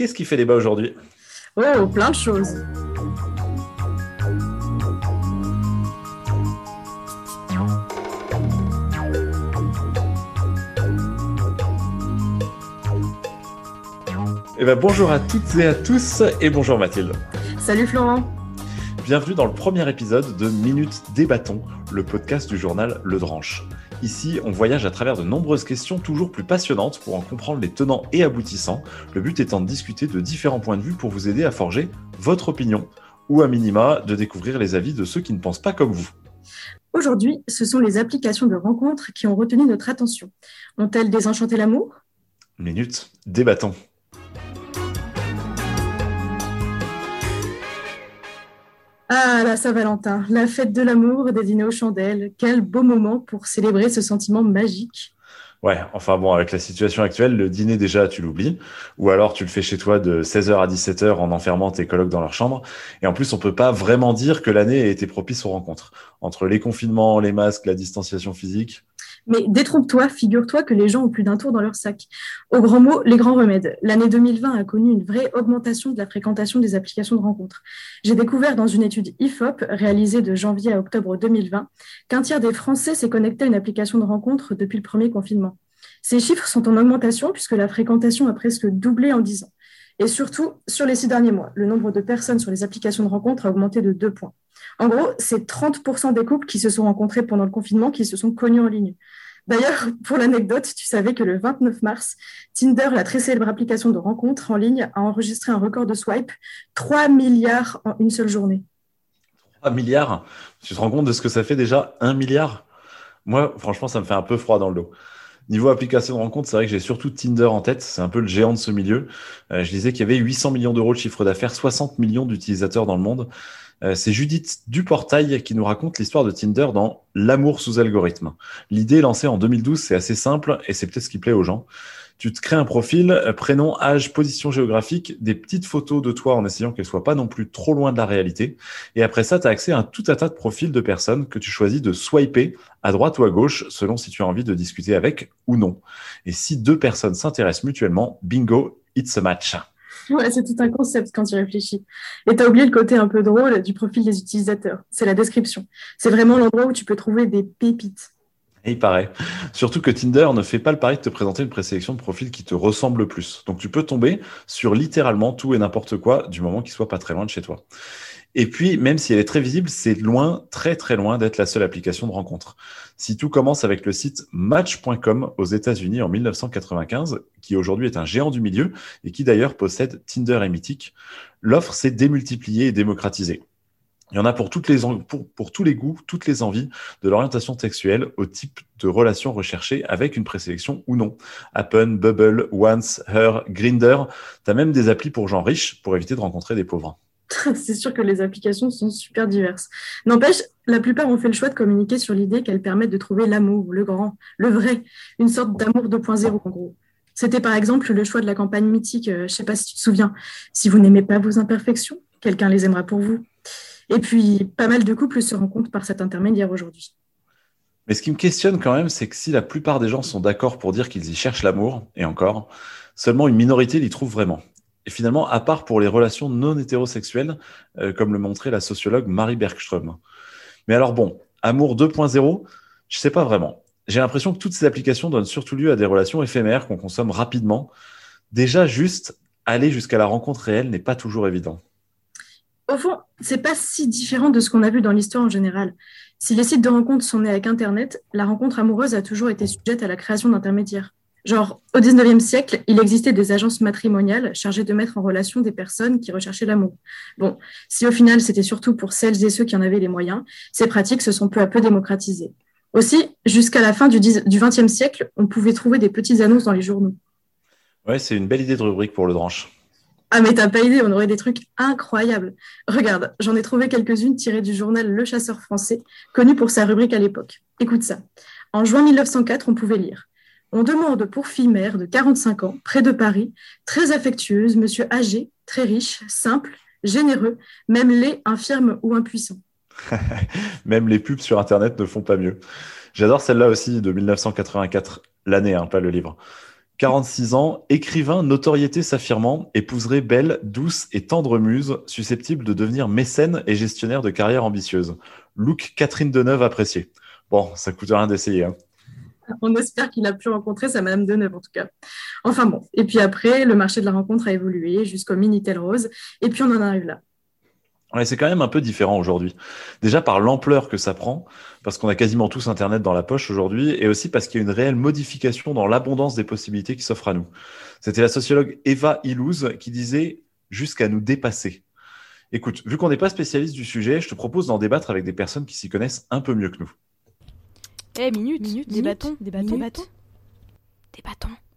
qu'est-ce qui fait débat aujourd'hui? Oh, plein de choses. Eh ben, bonjour à toutes et à tous et bonjour Mathilde. Salut Florent. Bienvenue dans le premier épisode de Minutes Débattons, le podcast du journal Le Dranche. Ici, on voyage à travers de nombreuses questions toujours plus passionnantes pour en comprendre les tenants et aboutissants, le but étant de discuter de différents points de vue pour vous aider à forger votre opinion, ou à minima de découvrir les avis de ceux qui ne pensent pas comme vous. Aujourd'hui, ce sont les applications de rencontres qui ont retenu notre attention. Ont-elles désenchanté l'amour? Minutes Débattons. Ah, la Saint-Valentin, la fête de l'amour, des dîners aux chandelles. Quel beau moment pour célébrer ce sentiment magique. Ouais, enfin bon, avec la situation actuelle, le dîner déjà, tu l'oublies. Ou alors tu le fais chez toi de 16h à 17h en enfermant tes colocs dans leur chambre. Et en plus, on peut pas vraiment dire que l'année a été propice aux rencontres. Entre les confinements, les masques, la distanciation physique, mais détrompe-toi, figure-toi que les gens ont plus d'un tour dans leur sac. Au grand mot, les grands remèdes. L'année 2020 a connu une vraie augmentation de la fréquentation des applications de rencontres. J'ai découvert dans une étude IFOP réalisée de janvier à octobre 2020 qu'un tiers des Français s'est connecté à une application de rencontre depuis le premier confinement. Ces chiffres sont en augmentation puisque la fréquentation a presque doublé en 10 ans. Et surtout, sur les six derniers mois, le nombre de personnes sur les applications de rencontres a augmenté de deux points. En gros, c'est 30% des couples qui se sont rencontrés pendant le confinement qui se sont connus en ligne. D'ailleurs, pour l'anecdote, tu savais que le 29 mars, Tinder, la très célèbre application de rencontres en ligne, a enregistré un record de swipe, 3 milliards en une seule journée. 3 milliards? Tu te rends compte de ce que ça fait déjà? 1 milliard? Moi, franchement, ça me fait un peu froid dans le dos. Niveau application de rencontre, c'est vrai que j'ai surtout Tinder en tête. C'est un peu le géant de ce milieu. Euh, je disais qu'il y avait 800 millions d'euros de chiffre d'affaires, 60 millions d'utilisateurs dans le monde. Euh, c'est Judith Duportail qui nous raconte l'histoire de Tinder dans L'amour sous algorithme. L'idée lancée en 2012, c'est assez simple et c'est peut-être ce qui plaît aux gens. Tu te crées un profil, euh, prénom, âge, position géographique, des petites photos de toi en essayant qu'elles soient pas non plus trop loin de la réalité. Et après ça, tu as accès à un tout un tas de profils de personnes que tu choisis de swiper à droite ou à gauche selon si tu as envie de discuter avec ou non. Et si deux personnes s'intéressent mutuellement, bingo, it's a match. Ouais, c'est tout un concept quand tu réfléchis. Et tu as oublié le côté un peu drôle du profil des utilisateurs. C'est la description. C'est vraiment l'endroit où tu peux trouver des pépites. Et il paraît. Surtout que Tinder ne fait pas le pari de te présenter une présélection de profils qui te ressemble le plus. Donc tu peux tomber sur littéralement tout et n'importe quoi du moment qu'il soit pas très loin de chez toi. Et puis, même si elle est très visible, c'est loin, très très loin d'être la seule application de rencontre. Si tout commence avec le site Match.com aux États-Unis en 1995, qui aujourd'hui est un géant du milieu et qui d'ailleurs possède Tinder et Mythic, l'offre s'est démultipliée et démocratisée. Il y en a pour, tous les goûts, toutes les envies, de l'orientation sexuelle au type de relation recherchée avec une présélection ou non. Appen, Bubble, Once, Her, Grinder. Tu as même des applis pour gens riches pour éviter de rencontrer des pauvres. c'est sûr que les applications sont super diverses. N'empêche, la plupart ont fait le choix de communiquer sur l'idée qu'elles permettent de trouver l'amour, le grand, le vrai, une sorte d'amour 2.0 en gros. C'était par exemple le choix de la campagne mythique, euh, je ne sais pas si tu te souviens, si vous n'aimez pas vos imperfections, quelqu'un les aimera pour vous. Et puis, pas mal de couples se rencontrent par cet intermédiaire aujourd'hui. Mais ce qui me questionne quand même, c'est que si la plupart des gens sont d'accord pour dire qu'ils y cherchent l'amour, et encore, seulement une minorité l'y trouve vraiment. Et finalement, à part pour les relations non hétérosexuelles, euh, comme le montrait la sociologue Marie Bergström. Mais alors bon, amour 2.0, je sais pas vraiment. J'ai l'impression que toutes ces applications donnent surtout lieu à des relations éphémères qu'on consomme rapidement. Déjà, juste aller jusqu'à la rencontre réelle n'est pas toujours évident. Au fond, c'est pas si différent de ce qu'on a vu dans l'histoire en général. Si les sites de rencontres sont nés avec Internet, la rencontre amoureuse a toujours été sujette à la création d'intermédiaires. Genre, au XIXe siècle, il existait des agences matrimoniales chargées de mettre en relation des personnes qui recherchaient l'amour. Bon, si au final c'était surtout pour celles et ceux qui en avaient les moyens, ces pratiques se sont peu à peu démocratisées. Aussi, jusqu'à la fin du XXe siècle, on pouvait trouver des petites annonces dans les journaux. Ouais, c'est une belle idée de rubrique pour le dranche. Ah, mais t'as pas idée, on aurait des trucs incroyables. Regarde, j'en ai trouvé quelques-unes tirées du journal Le Chasseur français, connu pour sa rubrique à l'époque. Écoute ça. En juin 1904, on pouvait lire on demande pour fille mère de 45 ans, près de Paris, très affectueuse, monsieur âgé, très riche, simple, généreux, même laid, infirme ou impuissant. même les pubs sur Internet ne font pas mieux. J'adore celle-là aussi de 1984, l'année, hein, pas le livre. 46 ans, écrivain, notoriété s'affirmant, épouserait belle, douce et tendre muse, susceptible de devenir mécène et gestionnaire de carrière ambitieuse. Look Catherine Deneuve appréciée. Bon, ça coûte rien d'essayer. Hein. On espère qu'il a pu rencontrer sa Madame Deneuve en tout cas. Enfin bon, et puis après, le marché de la rencontre a évolué jusqu'au Minitel Rose, et puis on en arrive là c'est quand même un peu différent aujourd'hui. Déjà par l'ampleur que ça prend, parce qu'on a quasiment tous Internet dans la poche aujourd'hui, et aussi parce qu'il y a une réelle modification dans l'abondance des possibilités qui s'offrent à nous. C'était la sociologue Eva Illouz qui disait jusqu'à nous dépasser. Écoute, vu qu'on n'est pas spécialiste du sujet, je te propose d'en débattre avec des personnes qui s'y connaissent un peu mieux que nous. Eh, minute, minute, débattons, débattons, débattons. Débattons.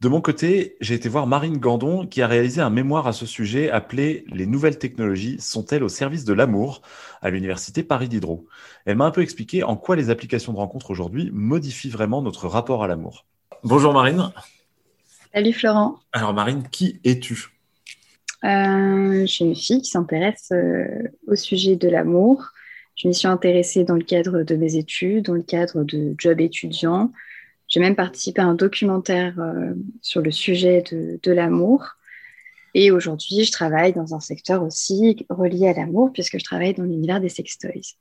De mon côté, j'ai été voir Marine Gandon qui a réalisé un mémoire à ce sujet appelé Les nouvelles technologies sont-elles au service de l'amour à l'université Paris Diderot. Elle m'a un peu expliqué en quoi les applications de rencontres aujourd'hui modifient vraiment notre rapport à l'amour. Bonjour Marine. Salut Florent. Alors Marine, qui es-tu? Euh, Je suis une fille qui s'intéresse euh, au sujet de l'amour. Je m'y suis intéressée dans le cadre de mes études, dans le cadre de job étudiant, j'ai même participé à un documentaire euh, sur le sujet de, l'amour. Et aujourd'hui, je travaille dans un secteur aussi relié à l'amour, puisque je travaille dans l'univers des sextoys.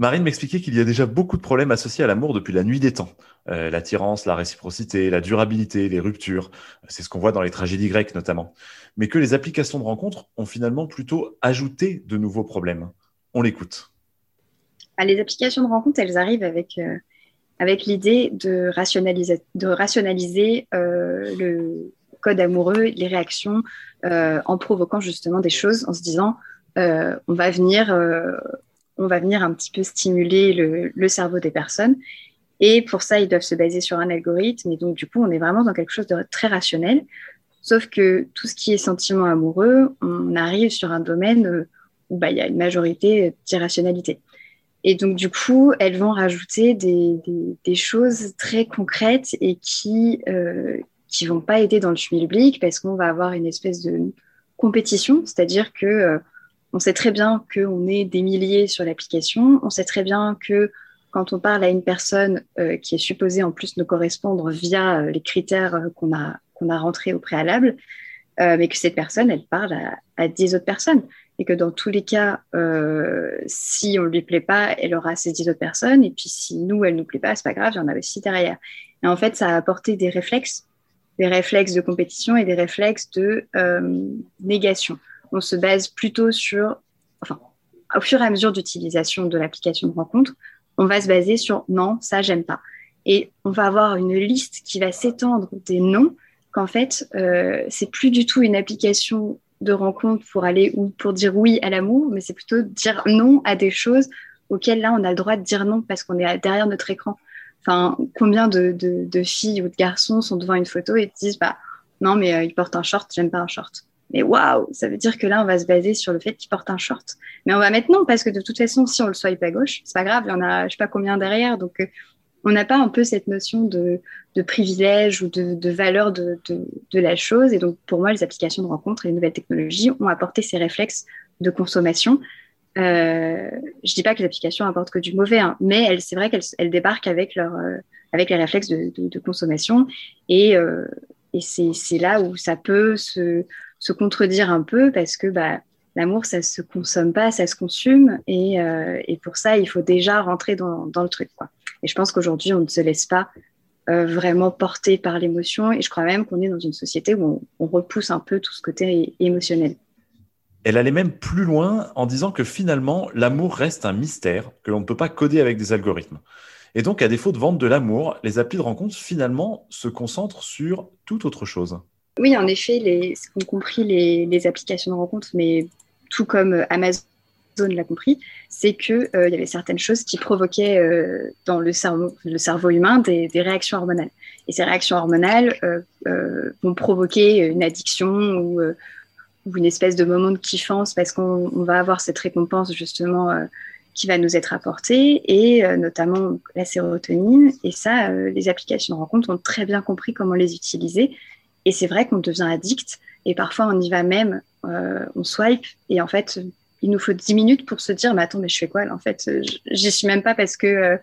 Marine m'expliquait qu'il y a déjà beaucoup de problèmes associés à l'amour depuis la nuit des temps. Euh, l'attirance, la réciprocité, la durabilité, les ruptures, c'est ce qu'on voit dans les tragédies grecques notamment. Mais que les applications de rencontres ont finalement plutôt ajouté de nouveaux problèmes. On l'écoute. Ah, les applications de rencontres, elles arrivent avec euh, avec l'idée de rationaliser, euh, le code amoureux, les réactions, euh, en provoquant justement des choses, en se disant euh, on va venir, on va venir un petit peu stimuler le, le, cerveau des personnes. Et pour ça, ils doivent se baser sur un algorithme. Et donc, du coup, on est vraiment dans quelque chose de très rationnel. Sauf que tout ce qui est sentiment amoureux, on arrive sur un domaine où bah, il y a une majorité d'irrationalité. Et donc, du coup, elles vont rajouter des, choses très concrètes et qui euh, qui vont pas aider dans le public parce qu'on va avoir une espèce de compétition, c'est-à-dire que euh, on sait très bien qu'on est des milliers sur l'application, on sait très bien que quand on parle à une personne euh, qui est supposée en plus nous correspondre via euh, les critères qu'on a qu'on a rentrés au préalable, mais que cette personne, elle parle à, à 10 autres personnes et que dans tous les cas, euh, si on ne lui plaît pas, elle aura saisi autres personnes, et puis si nous, elle ne nous plaît pas, c'est pas grave, il y en a aussi derrière. Et en fait, ça a apporté des réflexes, des réflexes de compétition et des réflexes de euh, négation. On se base plutôt sur, enfin, au fur et à mesure d'utilisation de l'application de rencontre, on va se baser sur non, ça, j'aime pas. Et on va avoir une liste qui va s'étendre des noms qu'en fait, euh, c'est plus du tout une application de rencontre pour aller ou pour dire oui à l'amour, mais c'est plutôt dire non à des choses auxquelles là on a le droit de dire non parce qu'on est derrière notre écran. Enfin, combien de, filles ou de garçons sont devant une photo et disent bah non mais euh, il porte un short, j'aime pas un short. Mais waouh, ça veut dire que là on va se baser sur le fait qu'il porte un short. Mais on va mettre non parce que de toute façon si on le swipe à gauche, c'est pas grave, il y en a je sais pas combien derrière, donc euh, on n'a pas un peu cette notion de, privilège ou de, valeur de, la chose. Et donc, pour moi, les applications de rencontre et les nouvelles technologies ont apporté ces réflexes de consommation. Euh, je dis pas que les applications apportent que du mauvais, hein, mais c'est vrai qu'elles débarquent euh, avec les réflexes de, consommation. Et, euh, c'est là où ça peut se, contredire un peu parce que bah, l'amour, ça se consomme pas, ça se consume. Et, pour ça, il faut déjà rentrer dans, le truc. Et je pense qu'aujourd'hui, on ne se laisse pas euh, vraiment porter par l'émotion. Et je crois même qu'on est dans une société où on, repousse un peu tout ce côté émotionnel. Elle allait même plus loin en disant que finalement, l'amour reste un mystère que l'on ne peut pas coder avec des algorithmes. Et donc, à défaut de vente de l'amour, les applis de rencontre, finalement, se concentrent sur toute autre chose. Oui, en effet, les, ce qu'ont compris les, les, applications de rencontre, mais tout comme Amazon l'a compris, c'est qu'il euh, y avait certaines choses qui provoquaient euh, dans le cerveau, le cerveau humain des, réactions hormonales. Et ces réactions hormonales euh, vont provoquer une addiction ou, une espèce de moment de kiffance parce qu'on va avoir cette récompense justement qui va nous être apportée et notamment la sérotonine. Et ça, les applications de rencontre ont très bien compris comment les utiliser. Et c'est vrai qu'on devient addict et parfois on y va même, on swipe et en fait il nous faut 10 minutes pour se dire, mais attends, mais je fais quoi là En fait, j'y suis même pas parce que, euh,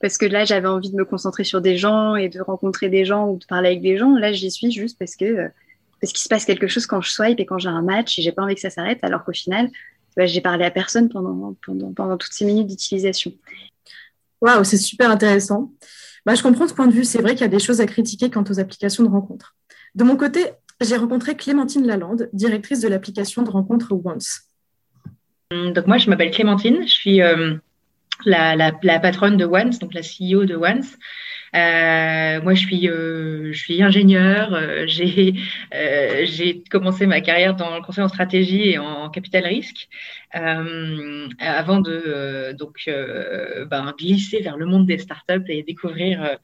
parce que là, j'avais envie de me concentrer sur des gens et de rencontrer des gens ou de parler avec des gens. Là, j'y suis juste parce que euh, parce qu'il se passe quelque chose quand je swipe et quand j'ai un match et j'ai pas envie que ça s'arrête, alors qu'au final, bah, j'ai parlé à personne pendant toutes ces minutes d'utilisation. Waouh, c'est super intéressant. Bah, je comprends ce point de vue. C'est vrai qu'il y a des choses à critiquer quant aux applications de rencontres. De mon côté, j'ai rencontré Clémentine Lalande, directrice de l'application de rencontre Once. Donc moi, je m'appelle Clémentine, je suis euh, la, patronne de Once, donc la CEO de Once. Euh, moi, je suis, euh, ingénieure. Euh, j'ai, commencé ma carrière dans le conseil en stratégie et en capital risque, avant de donc ben, glisser vers le monde des startups et découvrir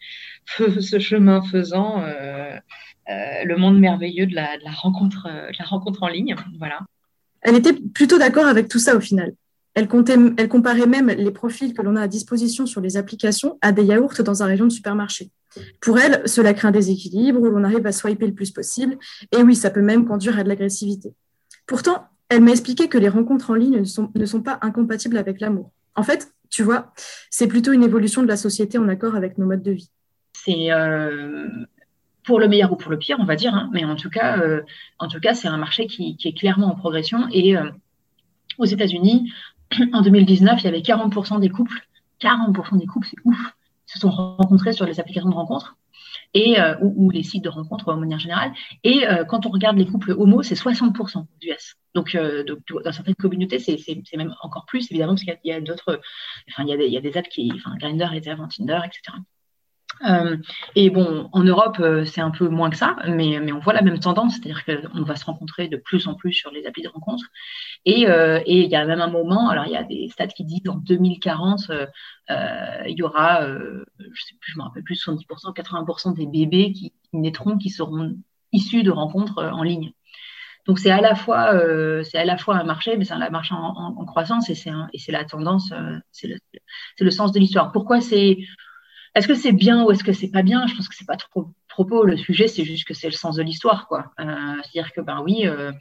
ce chemin faisant le monde merveilleux de la, de la rencontre, de la rencontre en ligne. Voilà. Elle était plutôt d'accord avec tout ça au final. Elle, comparait même les profils que l'on a à disposition sur les applications à des yaourts dans un rayon de supermarché. Pour elle, cela crée un déséquilibre où l'on arrive à swiper le plus possible. Et oui, ça peut même conduire à de l'agressivité. Pourtant, elle m'a expliqué que les rencontres en ligne ne sont, pas incompatibles avec l'amour. En fait, tu vois, c'est plutôt une évolution de la société en accord avec nos modes de vie. Euh, pour le meilleur ou pour le pire, on va dire, hein, mais en tout cas, euh, en tout cas, c'est un marché qui, qui, est clairement en progression. Et euh, aux États-Unis, en 2019, il y avait 40% des couples, 40% des couples, c'est ouf, se sont rencontrés sur les applications de rencontres et euh, ou, les sites de rencontres de manière générale. Et euh, quand on regarde les couples homo, c'est 60% d'US. Donc, euh, dans certaines communautés, c'est même encore plus, évidemment, parce qu'il y a, d'autres, enfin, il y a des, y a des apps qui, enfin, Grindr était Tinder, etc. Euh, et bon, en Europe, euh, c'est un peu moins que ça, mais, on voit la même tendance, c'est-à-dire qu'on va se rencontrer de plus en plus sur les applis de rencontre. Et, euh, et il y a même un moment, alors il y a des stats qui disent en 2040, euh, il y aura, je sais plus, je me rappelle plus, 70%, 80% des bébés qui, naîtront qui seront issus de rencontres en ligne. Donc c'est à la fois c'est à la fois un marché, mais c'est un marché en, en, en croissance et c'est et c'est la tendance, c'est le, le sens de l'histoire. Pourquoi c'est est-ce que c'est bien ou est-ce que c'est pas bien? Je pense que c'est pas trop propos. Le sujet, c'est juste que c'est le sens de l'histoire, quoi. Euh, C'est-à-dire que ben oui, euh,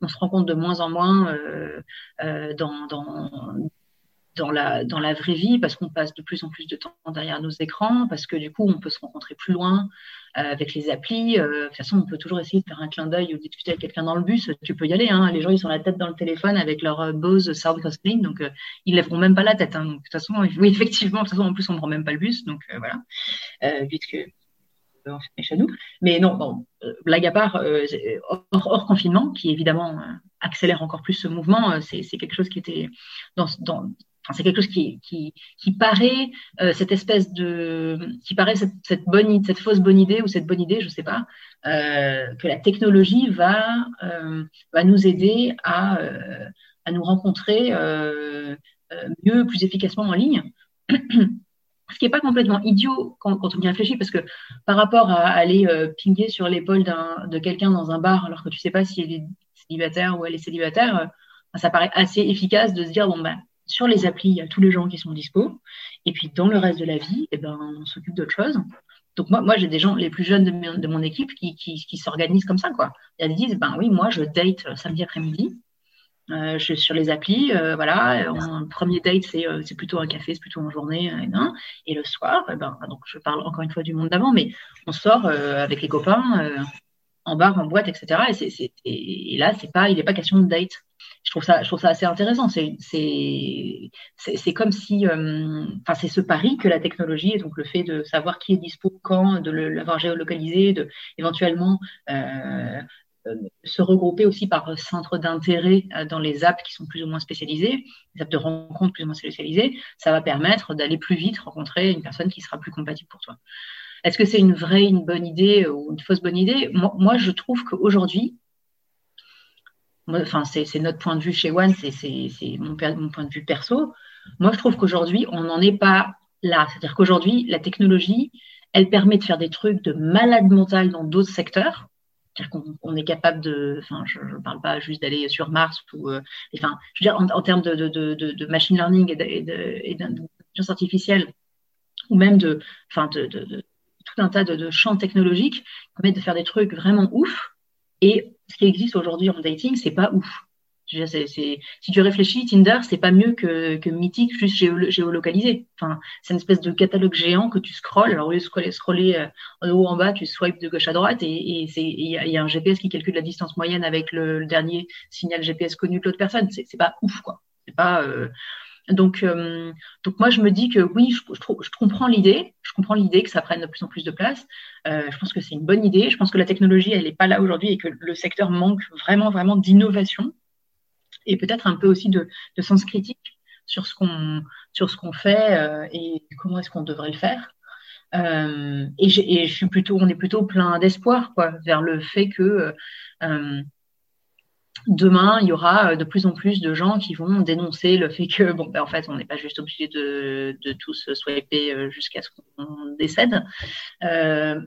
on se rend compte de moins en moins euh, euh dans, dans dans la, dans la vraie vie parce qu'on passe de plus en plus de temps derrière nos écrans, parce que du coup, on peut se rencontrer plus loin euh, avec les applis. Euh, de toute façon, on peut toujours essayer de faire un clin d'œil ou discuter avec quelqu'un dans le bus. Tu peux y aller. Hein. Les gens, ils sont la tête dans le téléphone avec leur euh, Bose Sound Cosplay, donc euh, ils lèveront même pas la tête. Hein. De toute façon, oui, effectivement, de toute façon, en plus, on ne prend même pas le bus. Donc, voilà. vite que. Mais non, blague à part, hors, confinement, qui évidemment accélère encore plus ce mouvement, c'est quelque chose qui était dans, c'est quelque chose qui, qui, qui paraît euh, cette espèce de, qui paraît cette, cette, bonne, cette fausse bonne idée ou cette bonne idée, je sais pas, euh, que la technologie va, euh, va nous aider à, euh, à nous rencontrer euh, euh, mieux, plus efficacement en ligne. Ce qui n'est pas complètement idiot quand, quand, on y réfléchit, parce que par rapport à aller pinguer sur l'épaule de quelqu'un dans un bar alors que tu sais pas si elle est célibataire ou elle est célibataire, ça paraît assez efficace de se dire bon ben sur les applis, il y a tous les gens qui sont dispo. Et puis dans le reste de la vie, eh ben, on s'occupe d'autre chose. Donc moi, moi j'ai des gens, les plus jeunes de, mon équipe, qui, s'organisent comme ça. Quoi. Ils disent, ben oui, moi je date euh, samedi après-midi. Euh, je suis sur les applis, euh, voilà. Le premier date, c'est plutôt un café, c'est plutôt en journée. Et le soir, eh ben, donc je parle encore une fois du monde d'avant, mais on sort avec les copains en bar, en boîte, etc. Et, et là, c'est pas, il n'est pas question de date je trouve ça, je trouve ça assez intéressant. C'est, comme si, euh, enfin, c'est ce pari que la technologie, et donc le fait de savoir qui est dispo quand, de l'avoir géolocalisé, de éventuellement euh, euh, se regrouper aussi par centre d'intérêt dans les apps qui sont plus ou moins spécialisées, les apps de rencontre plus ou moins spécialisées, ça va permettre d'aller plus vite rencontrer une personne qui sera plus compatible pour toi. Est-ce que c'est une vraie, une bonne idée ou une fausse bonne idée? Moi, je trouve qu'aujourd'hui, enfin, c'est notre point de vue chez One, c'est mon, point de vue perso. Moi, je trouve qu'aujourd'hui, on n'en est pas là. C'est-à-dire qu'aujourd'hui, la technologie, elle permet de faire des trucs de malade mental dans d'autres secteurs. C'est-à-dire qu'on on est capable de, enfin, je ne parle pas juste d'aller sur Mars ou, euh, enfin, je veux dire, en, termes de, machine learning et d'intelligence artificielle, ou même de, enfin, de, tout un tas de, champs technologiques permettent de faire des trucs vraiment ouf. Et ce qui existe aujourd'hui en dating, c'est pas ouf. si tu réfléchis, Tinder, c'est pas mieux que, que Mythique juste géolocalisé. Enfin, c'est une espèce de catalogue géant que tu scrolles. Alors, au lieu de scroller, euh, en haut, en bas, tu swipes de gauche à droite et il y, a un GPS qui calcule la distance moyenne avec le, dernier signal GPS connu de l'autre personne. C'est pas ouf, quoi. C'est pas. Euh, donc, euh, donc moi, je me dis que oui, je, je, comprends l'idée. Je comprends l'idée que ça prenne de plus en plus de place. je pense que c'est une bonne idée. Je pense que la technologie, elle n'est pas là aujourd'hui et que le secteur manque vraiment, vraiment d'innovation et peut-être un peu aussi de, sens critique sur ce qu'on sur ce qu'on fait euh, et comment est-ce qu'on devrait le faire. Euh, et, je suis plutôt, on est plutôt plein d'espoir quoi, vers le fait que euh, demain il y aura de plus en plus de gens qui vont dénoncer le fait que bon, ben, en fait, on n'est pas juste obligé de, de tous swiper jusqu'à ce qu'on décède, et,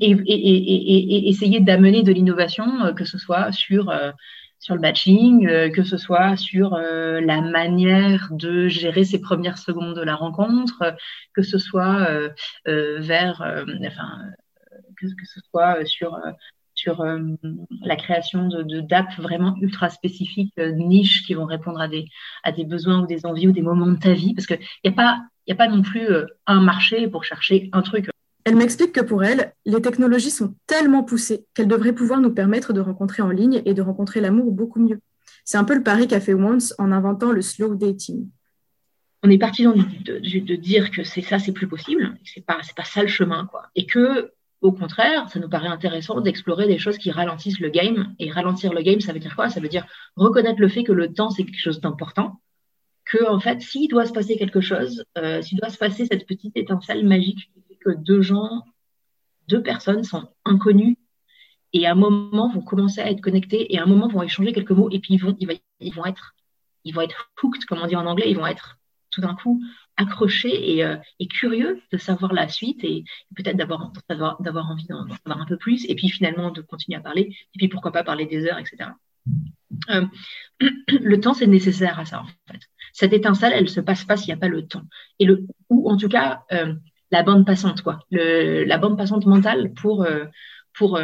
et, essayer d'amener de l'innovation, que ce soit sur sur le batching, euh, que ce soit sur euh, la manière de gérer ces premières secondes de la rencontre, que ce soit euh, vers, enfin, que, ce soit sur sur la création de d'apps vraiment ultra spécifiques, niches, qui vont répondre à des, à des besoins ou des envies ou des moments de ta vie. Parce qu'il n'y a, pas, a pas non plus un marché pour chercher un truc. Elle m'explique que pour elle, les technologies sont tellement poussées qu'elles devraient pouvoir nous permettre de rencontrer en ligne et de rencontrer l'amour beaucoup mieux. C'est un peu le pari qu'a fait Once en inventant le slow dating. On est parti de, de, dire que c'est ça, c'est plus possible, c'est pas, c'est pas ça le chemin, quoi. Et que, au contraire, ça nous paraît intéressant d'explorer des choses qui ralentissent le game. Et ralentir le game, ça veut dire quoi? Ça veut dire reconnaître le fait que le temps, c'est quelque chose d'important. Que, en fait, s'il doit se passer quelque chose, euh, s'il doit se passer cette petite étincelle magique que deux gens, deux personnes sont inconnues et à un moment vont commencer à être connectés et à un moment vont échanger quelques mots et puis ils vont, ils vont être, ils vont être hooked, comme on dit en anglais, ils vont être tout d'un coup accrochés et, euh, curieux de savoir la suite et, peut-être d'avoir, d'avoir, envie d'en savoir un peu plus et puis finalement de continuer à parler et puis pourquoi pas parler des heures, etc. Euh, le temps, c'est nécessaire à ça, en fait. Cette étincelle, elle ne se passe pas s'il n'y a pas le temps. Et le, ou en tout cas, euh, la bande passante, quoi. Le, la bande passante mentale pour, pour,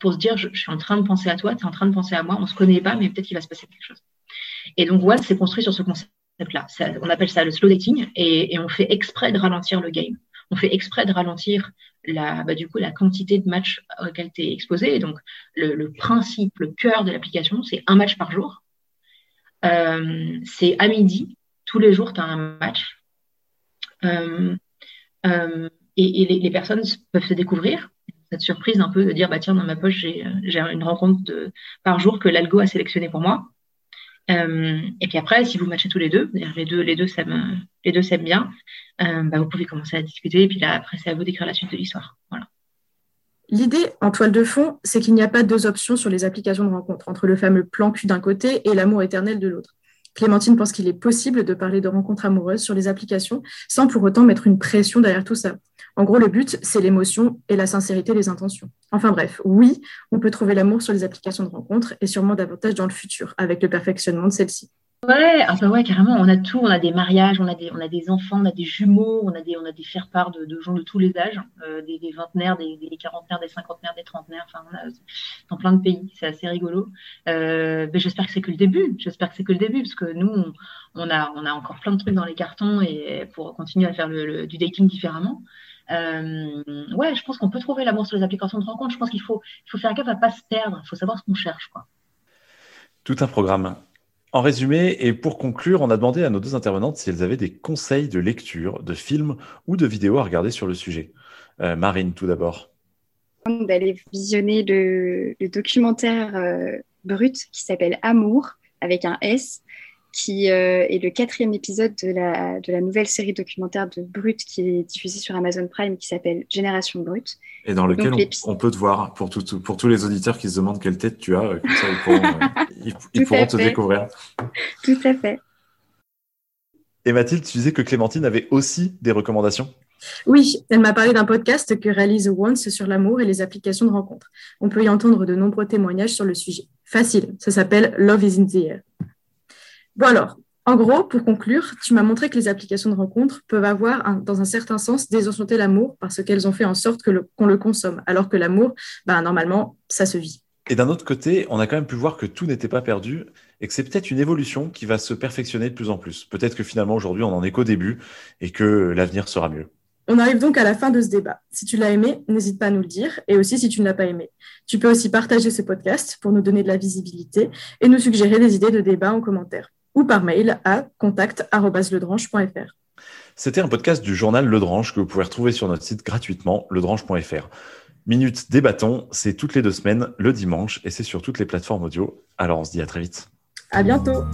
pour se dire je, suis en train de penser à toi, tu es en train de penser à moi, on se connaît pas, mais peut-être qu'il va se passer quelque chose. Et donc, Watt s'est construit sur ce On appelle ça le slow dating et, on fait exprès de ralentir le game. On fait exprès de ralentir la, bah, quantité de matchs auxquels tu es exposé. Donc, le, principe, le cœur de l'application, c'est un match par jour. Euh, c'est à midi. Tous les jours, tu as un match. Euh, euh, et, les, personnes peuvent se découvrir. Cette surprise un peu de dire, bah tiens, dans ma poche, j'ai une rencontre par jour que l'algo a sélectionné pour moi. Euh, et puis après, si vous matchez tous les deux, les deux, les deux s'aiment, les deux s'aiment bien, euh, bah, vous pouvez commencer à discuter. Et puis là, après, c'est à vous d'écrire la suite de l'histoire. Voilà. L'idée en toile de fond, c'est qu'il n'y a pas deux options sur les applications de rencontre, entre le fameux plan cul d'un côté et l'amour éternel de l'autre. Clémentine pense qu'il est possible de parler de rencontres amoureuses sur les applications sans pour autant mettre une pression derrière tout ça. En gros, le but, c'est l'émotion et la sincérité des intentions. Enfin bref, oui, on peut trouver l'amour sur les applications de rencontres et sûrement davantage dans le futur, avec le perfectionnement de celles-ci. Ouais, enfin ouais, carrément, on a tout, on a des mariages, on a des, on a des enfants, on a des jumeaux, on a des, on a des faire-part de, de, gens de tous les âges, euh, des, des, vingtenaires, des, des, quarantenaires, des cinquantenaires, des trentenaires, enfin, on a, dans plein de pays, c'est assez rigolo. Euh, mais j'espère que c'est que le début, j'espère que c'est que le début, parce que nous, on, on, a, on a encore plein de trucs dans les cartons et pour continuer à faire le, du dating différemment. Euh, ouais, je pense qu'on peut trouver l'amour sur les applications de rencontre. Je pense qu'il faut, il faut faire gaffe à pas se perdre. Il faut savoir ce qu'on cherche, quoi. Tout un programme. En résumé, et pour conclure, on a demandé à nos deux intervenantes si elles avaient des conseils de lecture, de films ou de vidéos à regarder sur le sujet. Euh, Marine, tout d'abord. D'aller visionner le, documentaire euh, brut qui s'appelle Amour, avec un S, qui euh, est le quatrième épisode de la, de la nouvelle série documentaire de Brut qui est diffusée sur Amazon Prime qui s'appelle Génération Brut. Et dans lequel on, peut te voir pour, tout, pour tous les auditeurs qui se demandent quelle tête tu as, euh, comme ça ils pourront, te découvrir. Tout à fait. Et Mathilde, tu disais que Clémentine avait aussi des recommandations oui, elle m'a parlé d'un podcast que réalise Once sur l'amour et les applications de rencontres. On peut y entendre de nombreux témoignages sur le sujet. Facile, ça s'appelle Love is in the air. Bon alors, en gros, pour conclure, tu m'as montré que les applications de rencontres peuvent avoir, dans un certain sens, désenchanté l'amour parce qu'elles ont fait en sorte qu'on le, consomme, alors que l'amour, bah, normalement, ça se vit. Et d'un autre côté, on a quand même pu voir que tout n'était pas perdu et que c'est peut-être une évolution qui va se perfectionner de plus en plus. Peut-être que finalement aujourd'hui on en est qu'au début et que l'avenir sera mieux. On arrive donc à la fin de ce débat. Si tu l'as aimé, n'hésite pas à nous le dire, et aussi si tu ne l'as pas aimé. Tu peux aussi partager ce podcast pour nous donner de la visibilité et nous suggérer des idées de débat en commentaire, ou par mail à contact.ledranche.fr. C'était un podcast du journal Le Dranche que vous pouvez retrouver sur notre site gratuitement, ledranche.fr. Minute débattons, c'est toutes les deux semaines, le dimanche, et c'est sur toutes les plateformes audio. Alors on se dit à très vite. À bientôt.